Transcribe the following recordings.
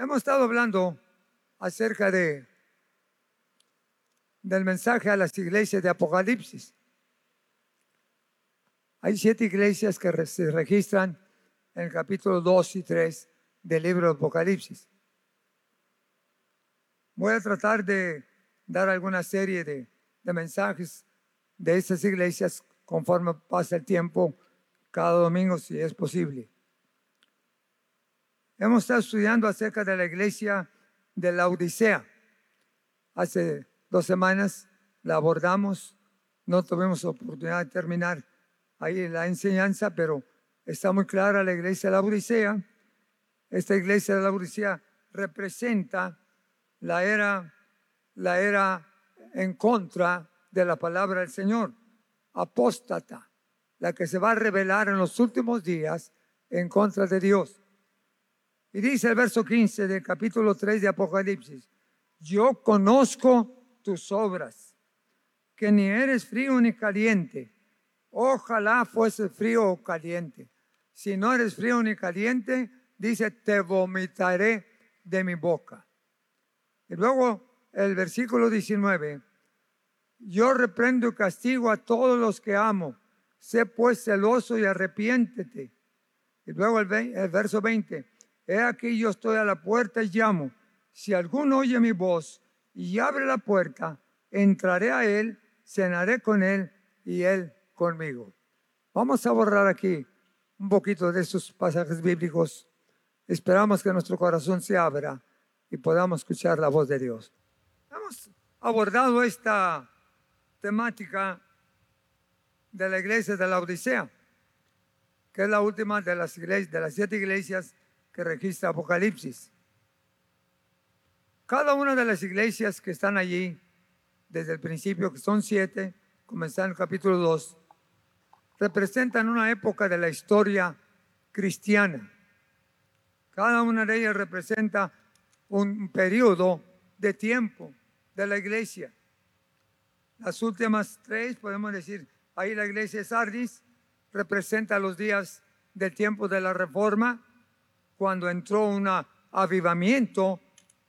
Hemos estado hablando acerca de del mensaje a las iglesias de Apocalipsis. Hay siete iglesias que se registran en el capítulo 2 y 3 del libro de Apocalipsis. Voy a tratar de dar alguna serie de, de mensajes de esas iglesias conforme pasa el tiempo, cada domingo si es posible. Hemos estado estudiando acerca de la iglesia de la Odisea. Hace dos semanas la abordamos, no tuvimos oportunidad de terminar ahí la enseñanza, pero está muy clara la iglesia de la Odisea. Esta iglesia de la Odisea representa la era, la era en contra de la palabra del Señor, apóstata, la que se va a revelar en los últimos días en contra de Dios. Y dice el verso 15 del capítulo 3 de Apocalipsis, yo conozco tus obras, que ni eres frío ni caliente. Ojalá fuese frío o caliente. Si no eres frío ni caliente, dice, te vomitaré de mi boca. Y luego el versículo 19, yo reprendo y castigo a todos los que amo. Sé pues celoso y arrepiéntete. Y luego el, el verso 20, he aquí yo estoy a la puerta y llamo. Si alguno oye mi voz y abre la puerta, entraré a él, cenaré con él y él conmigo. Vamos a borrar aquí un poquito de estos pasajes bíblicos. Esperamos que nuestro corazón se abra y podamos escuchar la voz de Dios. Hemos abordado esta temática de la iglesia de la Odisea, que es la última de las, de las siete iglesias que registra Apocalipsis. Cada una de las iglesias que están allí, desde el principio, que son siete, comenzando en el capítulo 2, representan una época de la historia cristiana. Cada una de ellas representa un periodo de tiempo de la iglesia. Las últimas tres, podemos decir, ahí la iglesia de Sardis representa los días del tiempo de la reforma, cuando entró un avivamiento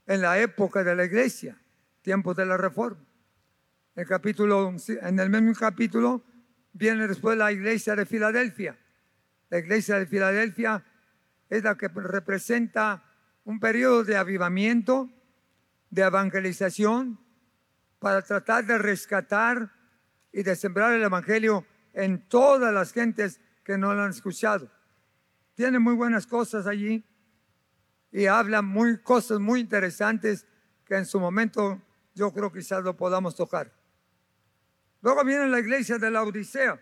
en la época de la iglesia, tiempo de la reforma. En el mismo capítulo viene después la iglesia de Filadelfia. La iglesia de Filadelfia es la que representa un periodo de avivamiento, de evangelización, para tratar de rescatar y de sembrar el Evangelio en todas las gentes que no lo han escuchado. Tiene muy buenas cosas allí y habla muy cosas muy interesantes que en su momento yo creo quizás lo podamos tocar. Luego viene la iglesia de la Odisea.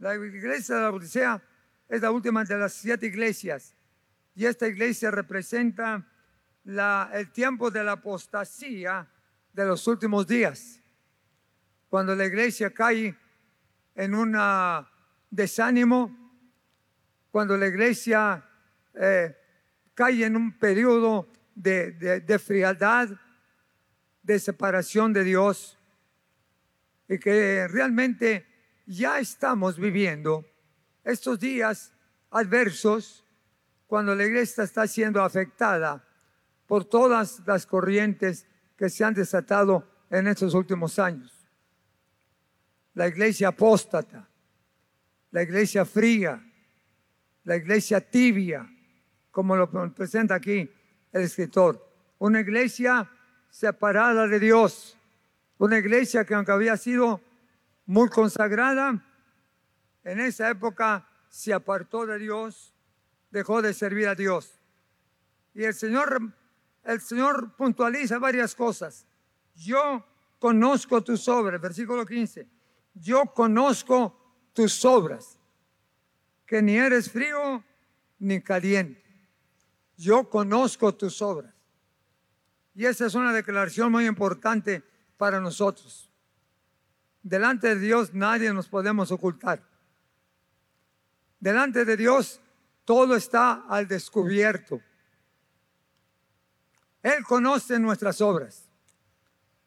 La iglesia de la Odisea es la última de las siete iglesias y esta iglesia representa el tiempo de la apostasía de los últimos días, cuando la iglesia cae en un desánimo, cuando la iglesia eh, cae en un periodo de, de frialdad, de separación de Dios, y que realmente ya estamos viviendo estos días adversos cuando la iglesia está siendo afectada por todas las corrientes que se han desatado en estos últimos años. La iglesia apóstata, la iglesia fría, la iglesia tibia, como lo presenta aquí el escritor. Una iglesia separada de Dios, una iglesia que aunque había sido muy consagrada, en esa época se apartó de Dios, dejó de servir a Dios. Y el Señor el Señor puntualiza varias cosas. Yo conozco tus obras, versículo 15. Yo conozco tus obras, que ni eres frío ni caliente. Yo conozco tus obras. Y esa es una declaración muy importante para nosotros. Delante de Dios nadie nos podemos ocultar. Delante de Dios todo está al descubierto. Él conoce nuestras obras,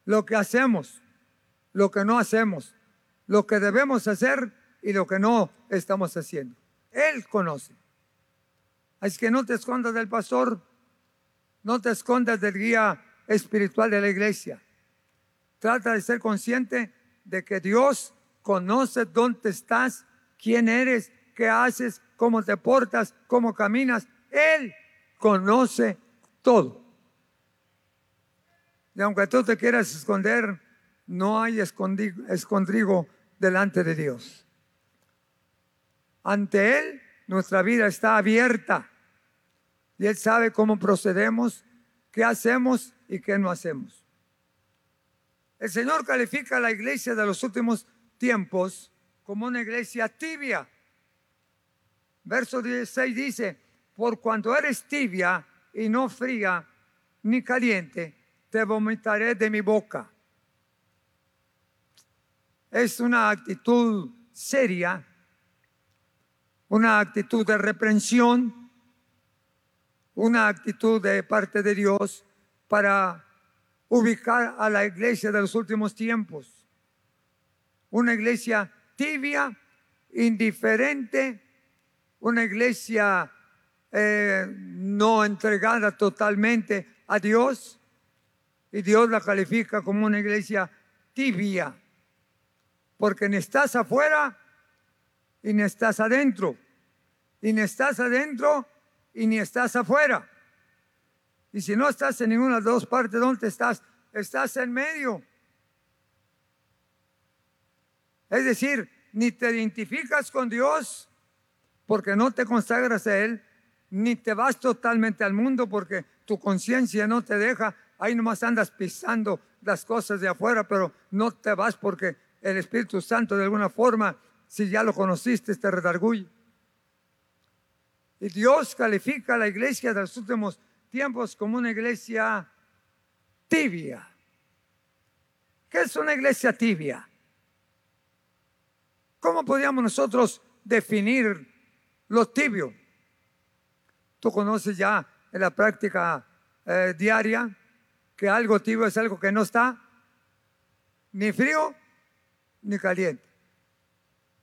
lo que hacemos, lo que no hacemos, lo que debemos hacer y lo que no estamos haciendo. Él conoce. Así que no te escondas del pastor, No te escondas del guía espiritual de la iglesia. Trata de ser consciente de que Dios conoce dónde estás, quién eres, qué haces, cómo te portas, cómo caminas. Él conoce todo. Y aunque tú te quieras esconder, no hay escondrigo delante de Dios. Ante Él, nuestra vida está abierta. Y Él sabe cómo procedemos, qué hacemos y qué no hacemos. El Señor califica a la iglesia de los últimos tiempos como una iglesia tibia. Verso 16 dice, por cuando eres tibia y no fría ni caliente, te vomitaré de mi boca. Es una actitud seria, una actitud de reprensión, una actitud de parte de Dios para ubicar a la iglesia de los últimos tiempos. Una iglesia tibia, indiferente, una iglesia eh, no entregada totalmente a Dios. Y Dios la califica como una iglesia tibia, porque ni estás afuera y ni estás adentro, y ni estás adentro y ni estás afuera. Y si no estás en ninguna de las dos partes, ¿dónde estás? Estás en medio. Es decir, ni te identificas con Dios porque no te consagras a Él, ni te vas totalmente al mundo porque tu conciencia no te deja. Ahí nomás andas pisando las cosas de afuera, pero no te vas porque el Espíritu Santo de alguna forma, si ya lo conociste, te redarguye. Y Dios califica a la iglesia de los últimos tiempos como una iglesia tibia. ¿Qué es una iglesia tibia? ¿Cómo podríamos nosotros definir lo tibio? Tú conoces ya en la práctica eh, diaria que algo tibio es algo que no está ni frío ni caliente.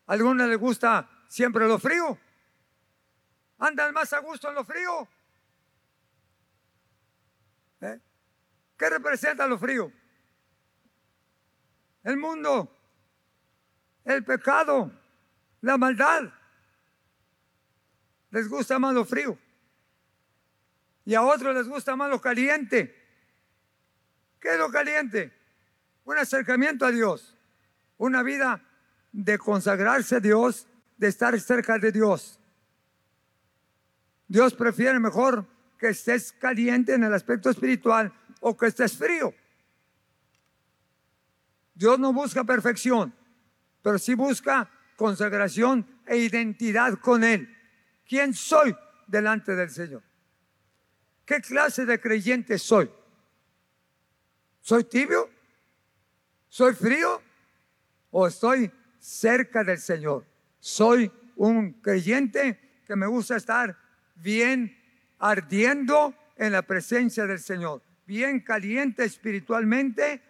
¿A alguno le gusta siempre lo frío? ¿Andan más a gusto en lo frío? ¿Eh? ¿Qué representa lo frío? El mundo, el pecado, la maldad. Les gusta más lo frío. Y a otros les gusta más lo caliente. ¿Qué es lo caliente? Un acercamiento a Dios. Una vida de consagrarse a Dios, de estar cerca de Dios. Dios prefiere mejor que estés caliente en el aspecto espiritual o que estés frío. Dios no busca perfección, pero sí busca consagración e identidad con Él. ¿Quién soy delante del Señor? ¿Qué clase de creyente soy? ¿Soy tibio? ¿Soy frío? ¿O estoy cerca del Señor? Soy un creyente que me gusta estar bien ardiendo en la presencia del Señor, bien caliente espiritualmente,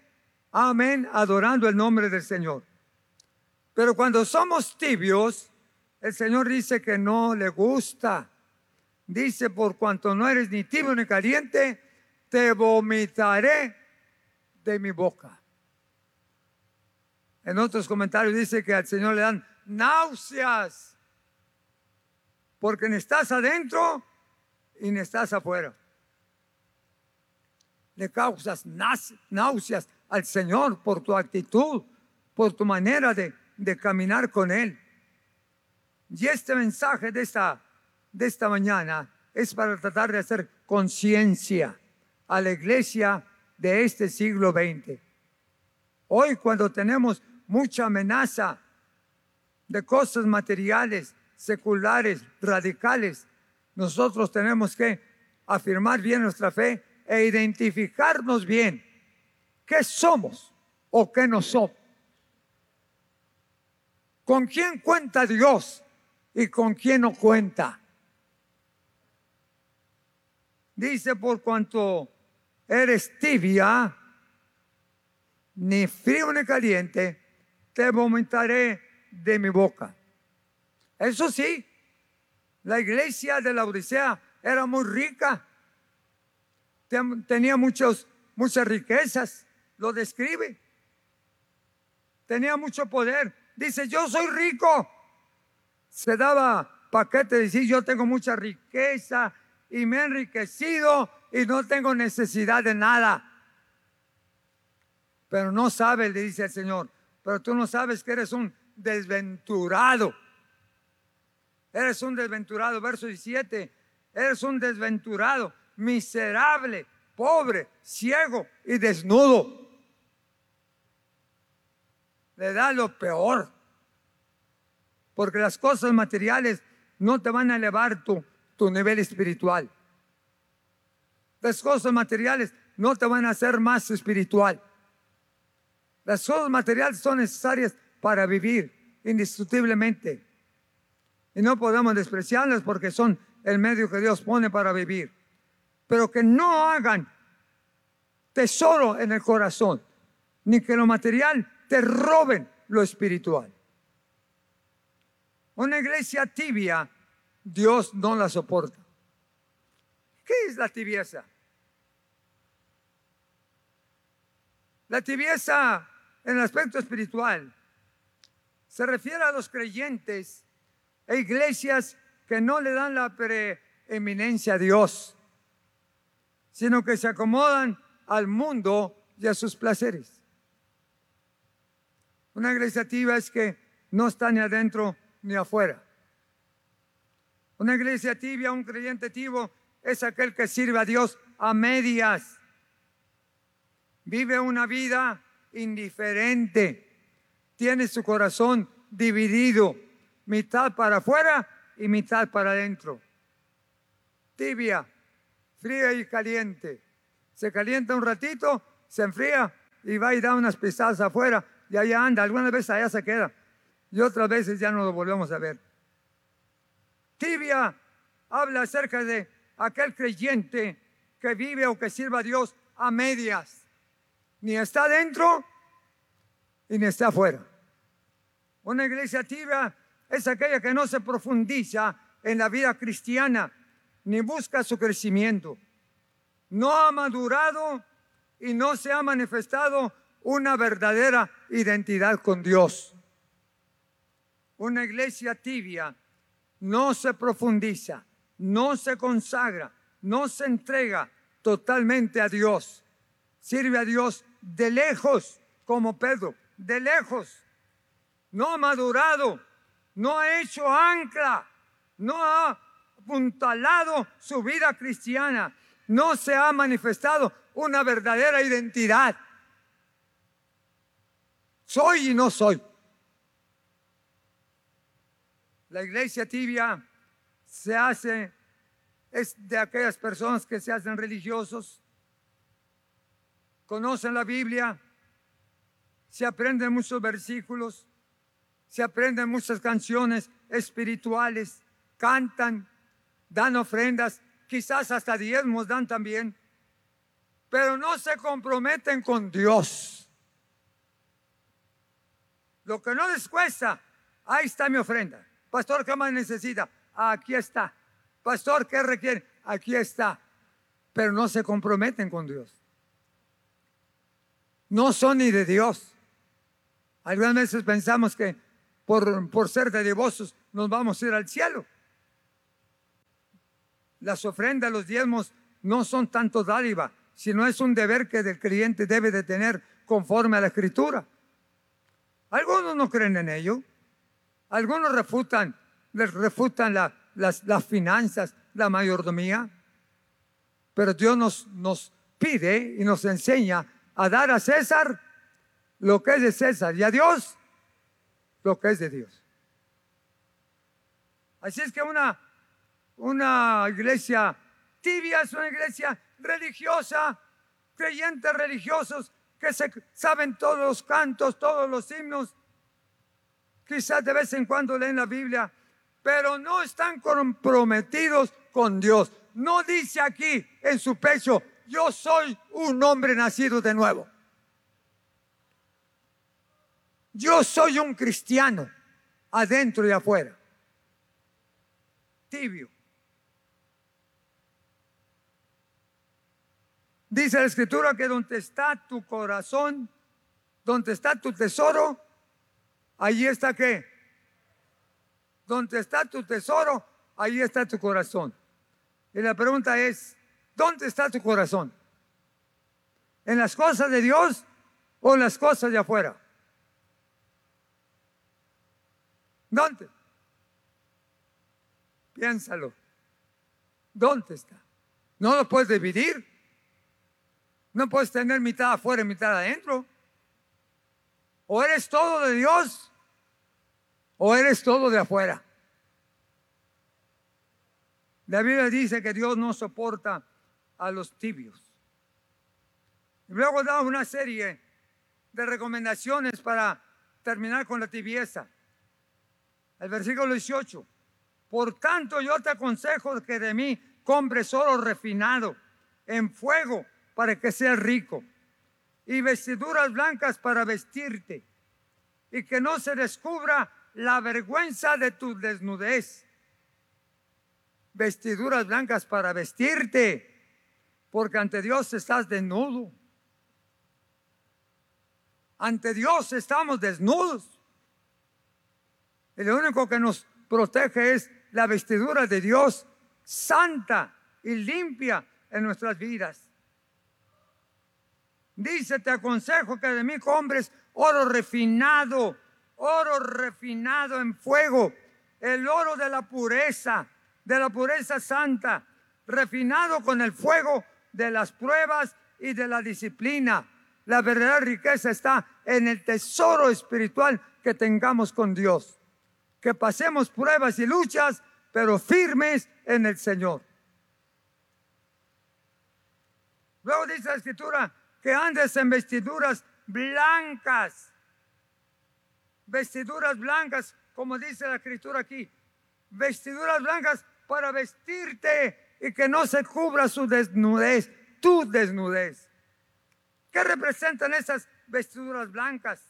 amén, adorando el nombre del Señor. Pero cuando somos tibios, el Señor dice que no le gusta. Dice, por cuanto no eres ni tibio ni caliente, te vomitaré de mi boca. En otros comentarios dice que al Señor le dan náuseas, porque ni estás adentro y ni estás afuera. Le causas náuseas al Señor por tu actitud, por tu manera de, caminar con Él. Y este mensaje de esta, de esta mañana es para tratar de hacer conciencia a la iglesia de este siglo XX. Hoy cuando tenemos mucha amenaza de cosas materiales, seculares, radicales, nosotros tenemos que afirmar bien nuestra fe e identificarnos bien qué somos o qué no somos. ¿Con quién cuenta Dios y con quién no cuenta? Dice, por cuanto eres tibia, ni frío ni caliente, te vomitaré de mi boca. Eso sí, la iglesia de la Odisea era muy rica. tenía muchos, muchas riquezas, lo describe. Tenía mucho poder. Dice, yo soy rico. Se daba paquete de yo tengo mucha riqueza y me he enriquecido y no tengo necesidad de nada. Pero no sabe, le dice el Señor, pero tú no sabes que eres un desventurado. Eres un desventurado, verso 17, eres un desventurado, miserable, pobre, ciego y desnudo. Le da lo peor, porque las cosas materiales no te van a elevar tu, tu nivel espiritual. Las cosas materiales no te van a hacer más espiritual. Las cosas materiales son necesarias para vivir indiscutiblemente. Y no podemos despreciarlas porque son el medio que Dios pone para vivir. Pero que no hagan tesoro en el corazón, ni que lo material te roben lo espiritual. Una iglesia tibia, Dios no la soporta. ¿Qué es la tibieza? La tibieza en el aspecto espiritual se refiere a los creyentes e iglesias que no le dan la preeminencia a Dios, sino que se acomodan al mundo y a sus placeres. Una iglesia tibia es que no está ni adentro ni afuera. Una iglesia tibia, un creyente tibio, es aquel que sirve a Dios a medias. Vive una vida indiferente. Tiene su corazón dividido, mitad para afuera y mitad para adentro. Tibia, fría y caliente. Se calienta un ratito, se enfría y va y da unas pisadas afuera y allá anda. Algunas veces allá se queda y otras veces ya no lo volvemos a ver. Tibia habla acerca de aquel creyente que vive o que sirva a Dios a medias. Ni está dentro y ni está afuera. Una iglesia tibia es aquella que no se profundiza en la vida cristiana ni busca su crecimiento. No ha madurado y no se ha manifestado una verdadera identidad con Dios. Una iglesia tibia no se profundiza, no se consagra, no se entrega totalmente a Dios. Sirve a Dios de lejos, como Pedro, de lejos. No ha madurado, no ha hecho ancla, no ha apuntalado su vida cristiana, no se ha manifestado una verdadera identidad. Soy y no soy. La iglesia tibia se hace, es de aquellas personas que se hacen religiosos, conocen la Biblia, se aprenden muchos versículos, se aprenden muchas canciones espirituales, cantan, dan ofrendas, quizás hasta diezmos dan también, pero no se comprometen con Dios. Lo que no les cuesta, ahí está mi ofrenda. Pastor, ¿qué más necesita? Aquí está. Pastor, ¿qué requiere? Aquí está. Pero no se comprometen con Dios. No son ni de Dios. Algunas veces pensamos que por, por ser de nos vamos a ir al cielo. Las ofrendas, los diezmos no son tanto dádiva, sino es un deber que el creyente debe de tener conforme a la escritura. Algunos no creen en ello. Algunos refutan, les refutan las, las, finanzas, la mayordomía. Pero Dios nos, nos pide y nos enseña a dar a César lo que es de César y a Dios lo que es de Dios. Así es que una, una iglesia tibia es una iglesia religiosa, creyentes religiosos que saben todos los cantos, todos los himnos, quizás de vez en cuando leen la Biblia, pero no están comprometidos con Dios. No dice aquí en su pecho, yo soy un hombre nacido de nuevo. Yo soy un cristiano, adentro y afuera. Tibio. Dice la escritura que donde está tu corazón, donde está tu tesoro, allí está qué? Donde está tu tesoro, allí está tu corazón. Y la pregunta es, ¿dónde está tu corazón? ¿En las cosas de Dios o en las cosas de afuera? ¿Dónde? Piénsalo. ¿Dónde está? No lo puedes dividir. No puedes tener mitad afuera y mitad adentro. O eres todo de Dios o eres todo de afuera. La Biblia dice que Dios no soporta a los tibios. Y luego da una serie de recomendaciones para terminar con la tibieza. El versículo 18. Por tanto, yo te aconsejo que de mí compres oro refinado en fuego para que seas rico y vestiduras blancas para vestirte y que no se descubra la vergüenza de tu desnudez. Vestiduras blancas para vestirte, porque ante Dios estás desnudo. Ante Dios estamos desnudos. Y lo único que nos protege es la vestidura de Dios santa y limpia en nuestras vidas. Dice, te aconsejo que de mí compres oro refinado, oro refinado en fuego, el oro de la pureza, de la pureza santa, refinado con el fuego de las pruebas y de la disciplina. La verdadera riqueza está en el tesoro espiritual que tengamos con Dios que pasemos pruebas y luchas, pero firmes en el Señor. Luego dice la escritura que andes en vestiduras blancas, vestiduras blancas, como dice la escritura aquí, vestiduras blancas para vestirte y que no se cubra su desnudez, tu desnudez. ¿Qué representan esas vestiduras blancas?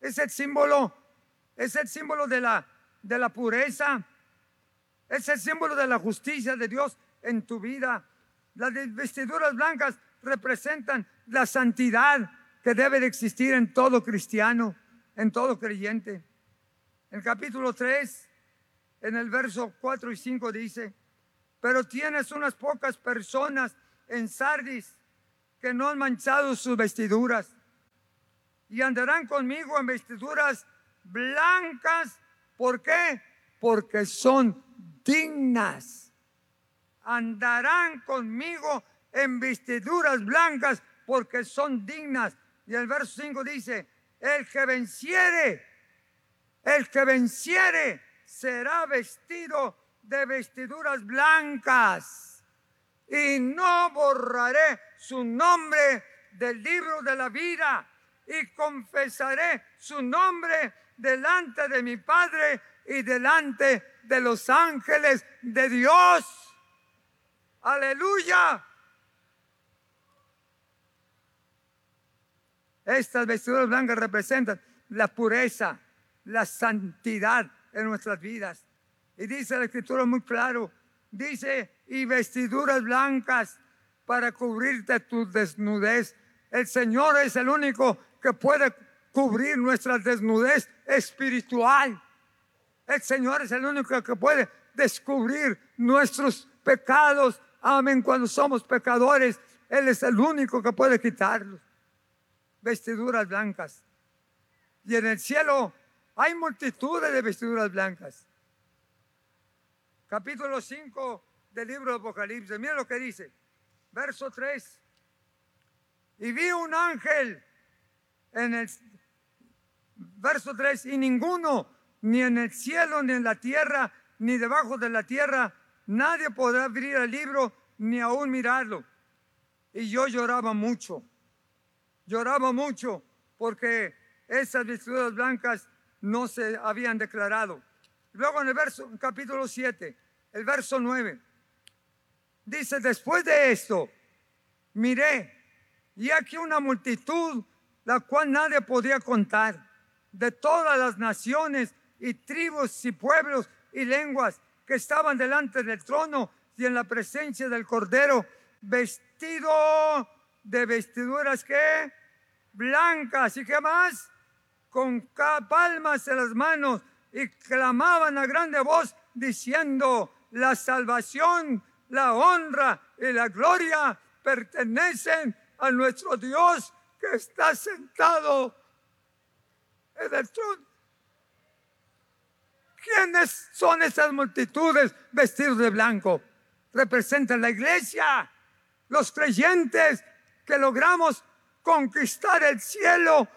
Es el símbolo es el símbolo de la, de la pureza, es el símbolo de la justicia de Dios en tu vida. Las vestiduras blancas representan la santidad que debe de existir en todo cristiano, en todo creyente. En capítulo 3, en el verso 4 y 5 dice, pero tienes unas pocas personas en Sardis que no han manchado sus vestiduras y andarán conmigo en vestiduras blancas. ¿Por qué? Porque son dignas. Andarán conmigo en vestiduras blancas porque son dignas. Y el verso 5 dice, el que venciere, el que venciere será vestido de vestiduras blancas. Y no borraré su nombre del libro de la vida y confesaré su nombre delante de mi Padre y delante de los ángeles de Dios. Aleluya. Estas vestiduras blancas representan la pureza, la santidad en nuestras vidas. Y dice la escritura muy claro, dice, y vestiduras blancas para cubrirte tu desnudez. El Señor es el único que puede cubrir nuestra desnudez espiritual. El Señor es el único que puede descubrir nuestros pecados. Amén. Cuando somos pecadores, Él es el único que puede quitarlos. Vestiduras blancas. Y en el cielo hay multitudes de vestiduras blancas. Capítulo 5 del libro de Apocalipsis. Mira lo que dice. Verso 3. Y vi un ángel en el verso 3, y ninguno, ni en el cielo, ni en la tierra, ni debajo de la tierra, nadie podrá abrir el libro, ni aún mirarlo. Y yo lloraba mucho, lloraba mucho, porque esas vestiduras blancas no se habían declarado. Luego en el verso, capítulo 7, el verso 9, dice, después de esto, miré, y aquí una multitud, la cual nadie podía contar de todas las naciones y tribus y pueblos y lenguas que estaban delante del trono y en la presencia del Cordero, vestido de vestiduras que blancas y que más con palmas en las manos y clamaban a grande voz diciendo la salvación, la honra y la gloria pertenecen a nuestro Dios que está sentado en el trono. ¿Quiénes son esas multitudes vestidos de blanco? Representan la iglesia, los creyentes que logramos conquistar el cielo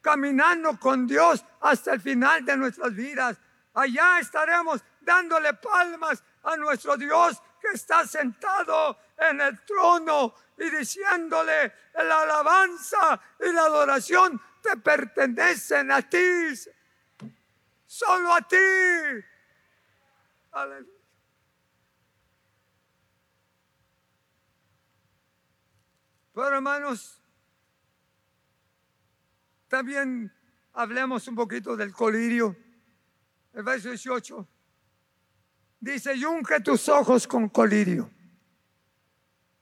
caminando con Dios hasta el final de nuestras vidas. Allá estaremos dándole palmas a nuestro Dios que está sentado en el trono y diciéndole la alabanza y la adoración te pertenecen a ti. Solo a ti. Aleluya. Pero hermanos, también hablemos un poquito del colirio. El verso 18 dice, y unge tus ojos con colirio.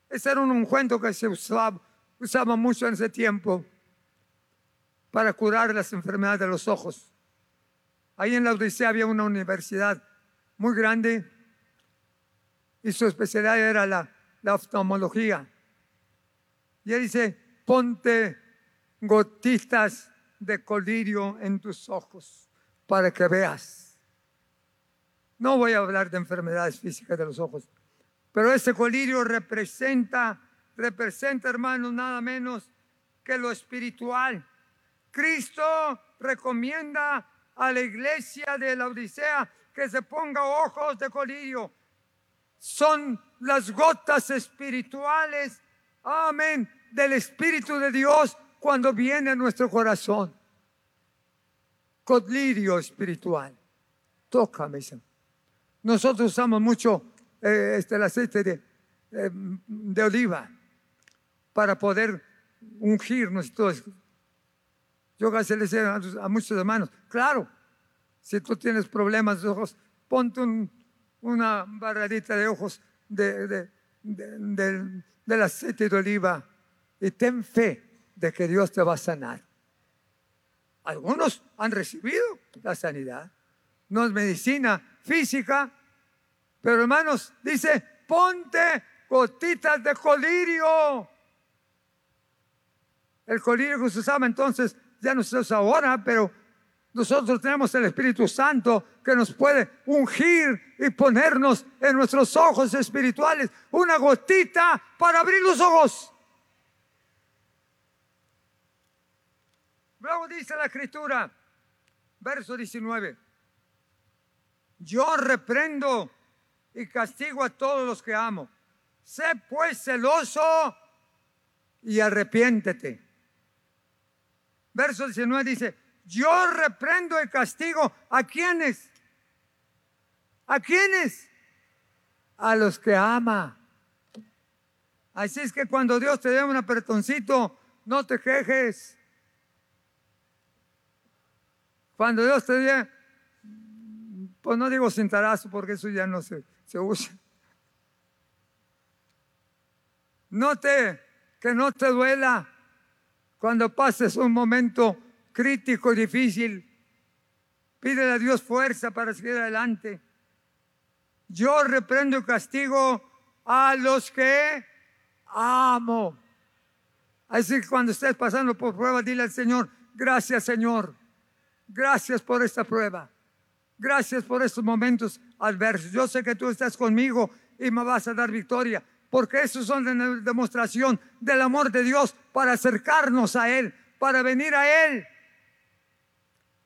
Ese era un ungüento que se usaba, mucho en ese tiempo para curar las enfermedades de los ojos. Ahí en la Odisea había una universidad muy grande y su especialidad era la, la oftalmología. Y él dice, ponte gotitas de colirio en tus ojos para que veas. No voy a hablar de enfermedades físicas de los ojos, pero ese colirio representa, representa, hermanos, nada menos que lo espiritual. Cristo recomienda a la iglesia de la Odisea que se ponga ojos de colirio. Son las gotas espirituales, amén, del Espíritu de Dios cuando viene a nuestro corazón. Colirio espiritual. Tócame, Nosotros usamos mucho eh, este, el aceite de, eh, de oliva para poder ungirnos todo yo casi le decía a, muchos hermanos, claro, si tú tienes problemas de ojos, ponte una barradita de ojos de, del aceite de oliva y ten fe de que Dios te va a sanar. Algunos han recibido la sanidad. No es medicina física, pero hermanos, dice, ponte gotitas de colirio. El colirio que se usaba entonces ya no se usa ahora, pero nosotros tenemos el Espíritu Santo que nos puede ungir y ponernos en nuestros ojos espirituales una gotita para abrir los ojos. Luego dice la escritura, verso 19, yo reprendo y castigo a todos los que amo. Sé pues celoso y arrepiéntete. Verso 19 dice, yo reprendo y castigo a quienes. ¿A quienes? A los que ama. Así es que cuando Dios te dé un apretoncito, no te quejes. Cuando Dios te dé, pues no digo cintarazo porque eso ya no se, se usa. Note que no te duela cuando pases un momento crítico, difícil, pídele a Dios fuerza para seguir adelante. Yo reprendo y castigo a los que amo. Así que cuando estés pasando por prueba, dile al Señor, gracias Señor, gracias por esta prueba, gracias por estos momentos adversos. Yo sé que tú estás conmigo y me vas a dar victoria porque esos son de demostración del amor de Dios para acercarnos a Él, para venir a Él.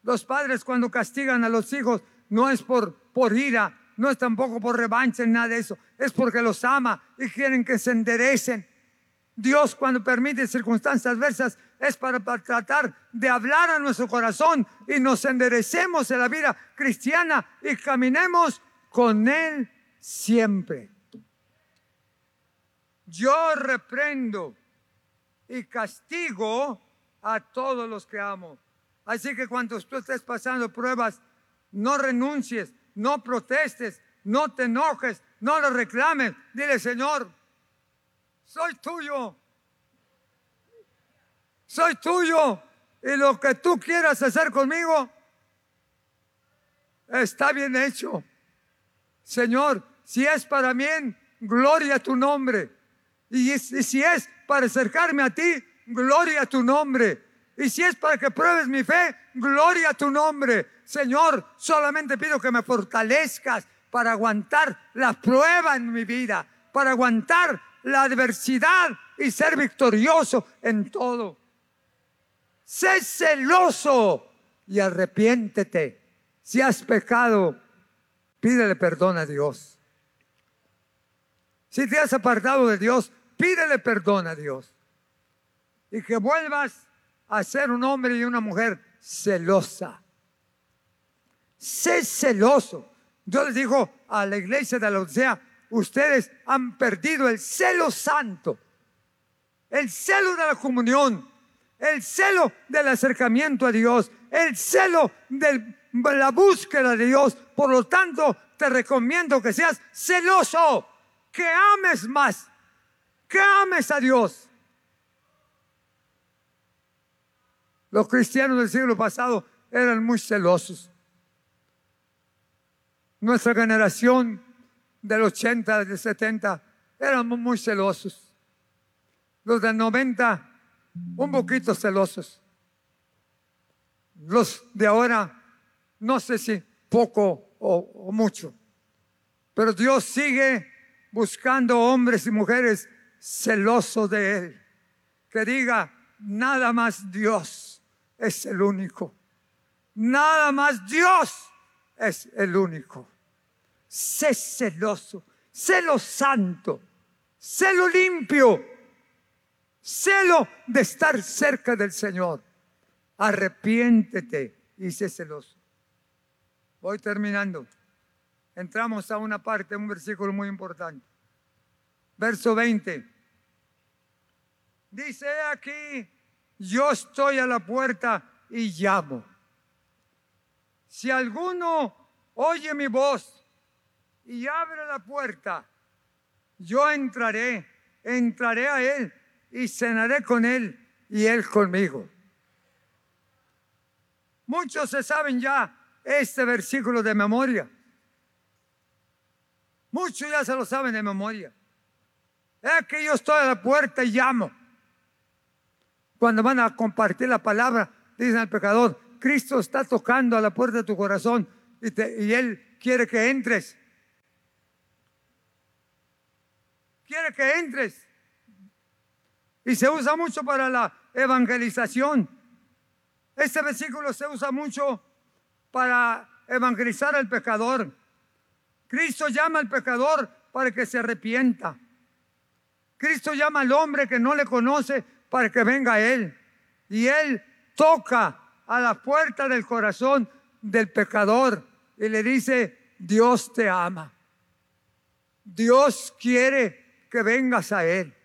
Los padres cuando castigan a los hijos no es por, por ira, no es tampoco por revancha, nada de eso, es porque los ama y quieren que se enderecen. Dios cuando permite circunstancias adversas es para, tratar de hablar a nuestro corazón y nos enderecemos en la vida cristiana y caminemos con Él siempre. Yo reprendo y castigo a todos los que amo. Así que cuando tú estés pasando pruebas, no renuncies, no protestes, no te enojes, no lo reclames. Dile, Señor, soy tuyo. Soy tuyo. Y lo que tú quieras hacer conmigo, está bien hecho. Señor, si es para mí, gloria a tu nombre. Y, si es para acercarme a ti, gloria a tu nombre. Y si es para que pruebes mi fe, gloria a tu nombre. Señor, solamente pido que me fortalezcas para aguantar la prueba en mi vida, para aguantar la adversidad y ser victorioso en todo. Sé celoso y arrepiéntete. Si has pecado, pídele perdón a Dios. Si te has apartado de Dios, pídele perdón a Dios. Y que vuelvas a ser un hombre y una mujer celosa. Sé celoso. Dios les dijo a la iglesia de la Odisea, ustedes han perdido el celo santo, el celo de la comunión, el celo del acercamiento a Dios, el celo de la búsqueda de Dios. Por lo tanto, te recomiendo que seas celoso, que ames más, que ames a Dios. Los cristianos del siglo pasado eran muy celosos. Nuestra generación del 80, del 70, éramos muy celosos. Los del 90, un poquito celosos. Los de ahora, no sé si poco o, mucho. Pero Dios sigue buscando hombres y mujeres celosos de Él. Que diga, nada más Dios es el único. Nada más Dios es el único. Sé celoso, celo santo, celo limpio, celo de estar cerca del Señor. Arrepiéntete y sé celoso. Voy terminando. Entramos a una parte, un versículo muy importante. Verso 20. Dice aquí, yo estoy a la puerta y llamo. Si alguno oye mi voz y abre la puerta, yo entraré, entraré a él y cenaré con él y él conmigo. Muchos se saben ya este versículo de memoria. Muchos ya se lo saben de memoria. Es que yo estoy a la puerta y llamo. Cuando van a compartir la palabra, dicen al pecador, Cristo está tocando a la puerta de tu corazón y, Él quiere que entres. Quiere que entres. Y se usa mucho para la evangelización. Este versículo se usa mucho para evangelizar al pecador. Cristo llama al pecador para que se arrepienta. Cristo llama al hombre que no le conoce para que venga a Él. Y Él toca a la puerta del corazón del pecador y le dice, Dios te ama. Dios quiere que vengas a Él.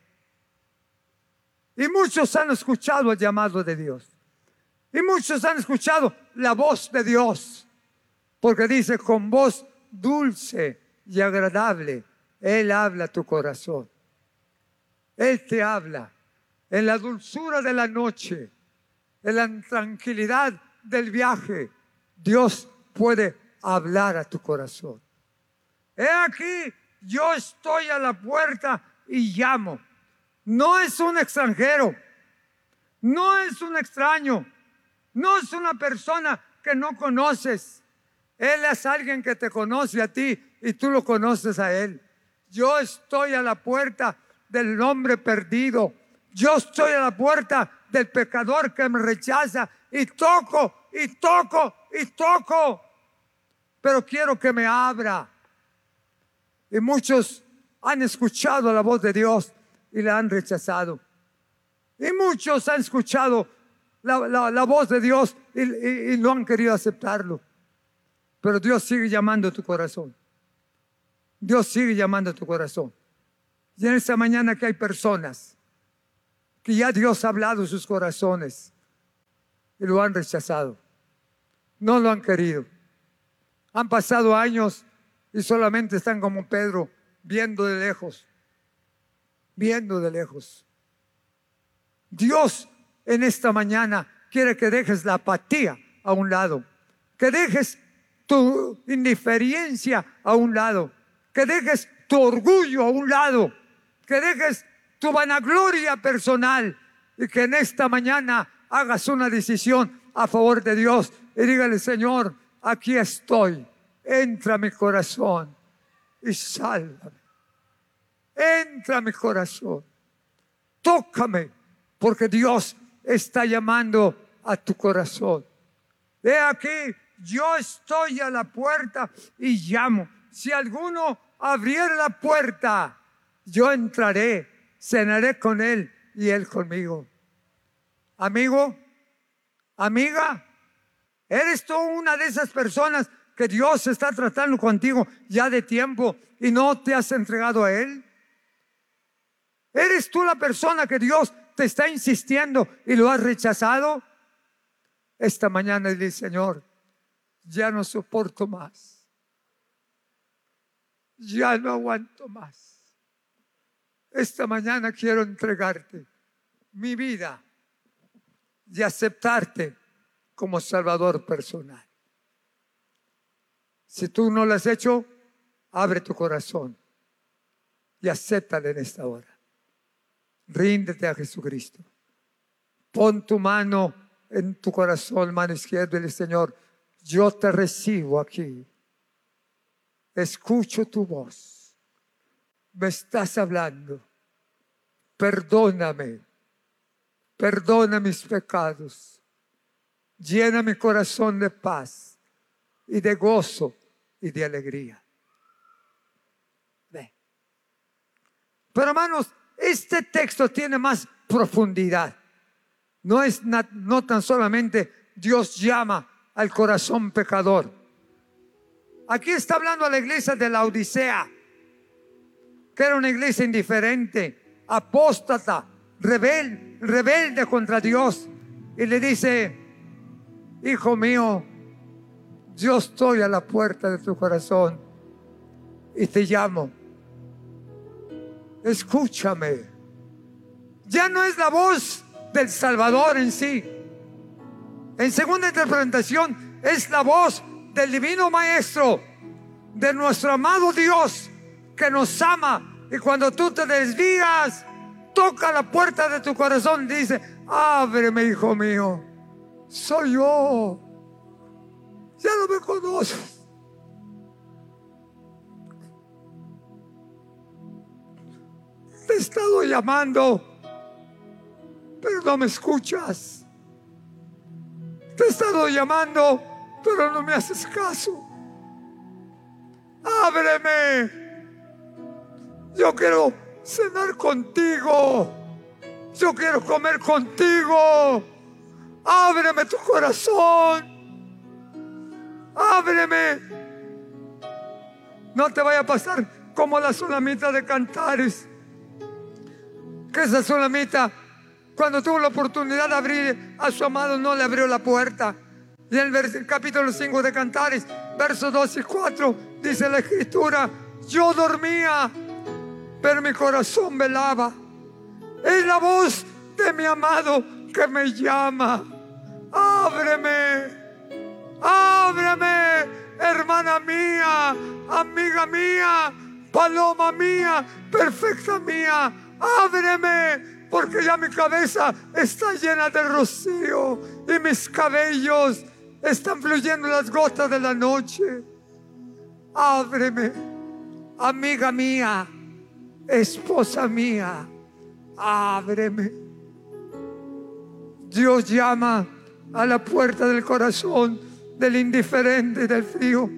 Y muchos han escuchado el llamado de Dios. Y muchos han escuchado la voz de Dios, porque dice, con voz dulce y agradable, Él habla tu corazón. Él te habla en la dulzura de la noche, en la tranquilidad del viaje. Dios puede hablar a tu corazón. He aquí, yo estoy a la puerta y llamo. No es un extranjero, no es un extraño, no es una persona que no conoces. Él es alguien que te conoce a ti y tú lo conoces a Él. Yo estoy a la puerta del hombre perdido. Yo estoy a la puerta del pecador que me rechaza y toco y toco y toco. Pero quiero que me abra. Y muchos han escuchado la voz de Dios y la han rechazado. Y muchos han escuchado la, voz de Dios y, no han querido aceptarlo. Pero Dios sigue llamando a tu corazón. Dios sigue llamando a tu corazón. Y en esta mañana que hay personas que ya Dios ha hablado en sus corazones y lo han rechazado. No lo han querido. Han pasado años y solamente están como Pedro viendo de lejos. Viendo de lejos. Dios en esta mañana quiere que dejes la apatía a un lado, que dejes tu indiferencia a un lado, que dejes tu orgullo a un lado, que dejes tu vanagloria personal y que en esta mañana hagas una decisión a favor de Dios y dígale, Señor, aquí estoy, entra a mi corazón y sálvame. Entra a mi corazón, tócame, porque Dios está llamando a tu corazón. Ve aquí, yo estoy a la puerta y llamo. Si alguno abriera la puerta, yo entraré, cenaré con él y él conmigo. Amigo, amiga, ¿eres tú una de esas personas que Dios está tratando contigo ya de tiempo y no te has entregado a Él? ¿Eres tú la persona que Dios te está insistiendo y lo has rechazado? Esta mañana dile, Señor, ya no soporto más. Ya no aguanto más. Esta mañana quiero entregarte mi vida y aceptarte como Salvador personal. Si tú no lo has hecho, abre tu corazón y acéptale en esta hora. Ríndete a Jesucristo. Pon tu mano en tu corazón, mano izquierda, y el Señor, yo te recibo aquí. Escucho tu voz. Me estás hablando. Perdóname Perdona mis pecados. Llena mi corazón de paz y de gozo y de alegría. Pero hermanos, este texto tiene más profundidad. No es no tan solamente Dios llama al corazón pecador. Aquí está hablando a la iglesia de la Odisea, que era una iglesia indiferente, apóstata, rebelde, rebelde contra Dios y le dice, hijo mío, yo estoy a la puerta de tu corazón y te llamo. Escúchame. Ya no es la voz del Salvador en sí. En segunda interpretación es la voz del Divino Maestro, de nuestro amado Dios que nos ama. Y cuando tú te desvías, toca la puerta de tu corazón y dice, ábreme, hijo mío, soy yo. Ya no me conoces. Te he estado llamando, pero no me escuchas. Te he estado llamando, pero no me haces caso. Ábreme. Yo quiero cenar contigo. Yo quiero comer contigo. Ábreme tu corazón. Ábreme. No te vaya a pasar como la solamita de Cantares. Que esa solamita, cuando tuvo la oportunidad de abrir a su amado, no le abrió la puerta. Y en el capítulo 5 de Cantares, versos 2 y 4, dice la escritura, yo dormía pero mi corazón velaba. Es la voz de mi amado que me llama. Ábreme, ábreme, hermana mía, amiga mía, paloma mía, perfecta mía. Ábreme, porque ya mi cabeza está llena de rocío y mis cabellos están fluyendo las gotas de la noche. Ábreme, amiga mía esposa mía, ábreme. Dios llama a la puerta del corazón del indiferente y del frío.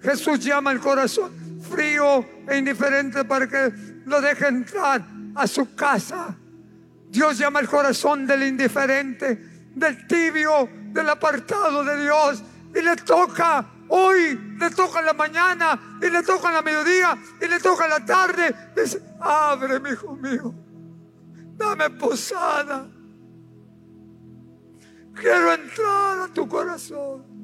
Jesús llama al corazón frío e indiferente para que lo deje entrar a su casa. Dios llama al corazón del indiferente, del tibio, del apartado de Dios y le toca Hoy le toca la mañana y le toca la mediodía y le toca la tarde. Dice, abre, hijo mío. Dame posada. Quiero entrar a tu corazón.